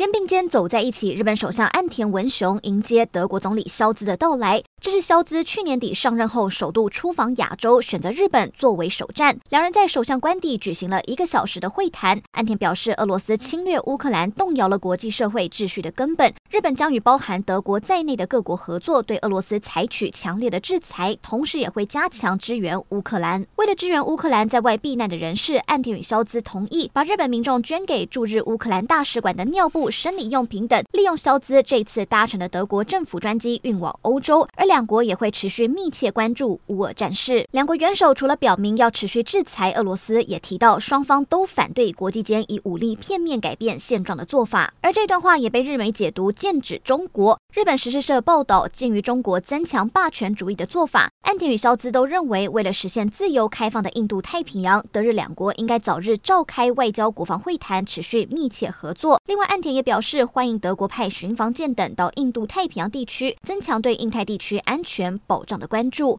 肩并肩走在一起，日本首相岸田文雄迎接德国总理肖兹的到来。这是肖兹去年底上任后首度出访亚洲，选择日本作为首站。两人在首相官邸举行了一个小时的会谈。岸田表示，俄罗斯侵略乌克兰动摇了国际社会秩序的根本。日本将与包含德国在内的各国合作，对俄罗斯采取强烈的制裁，同时也会加强支援乌克兰。为了支援乌克兰在外避难的人士，岸田与肖兹同意把日本民众捐给驻日乌克兰大使馆的尿布、生理用品等，利用肖兹这次搭乘的德国政府专机运往欧洲。而两国也会持续密切关注乌俄战事。两国元首除了表明要持续制裁俄罗斯，也提到双方都反对国际间以武力片面改变现状的做法。而这段话也被日媒解读剑指中国。日本时事社报道，鉴于中国增强霸权主义的做法，安田与肖兹都认为，为了实现自由开放的印度太平洋，德日两国应该早日召开外交国防会谈，持续密切合作。另外，安田也表示欢迎德国派巡防舰等到印度太平洋地区，增强对印太地区安全保障的关注。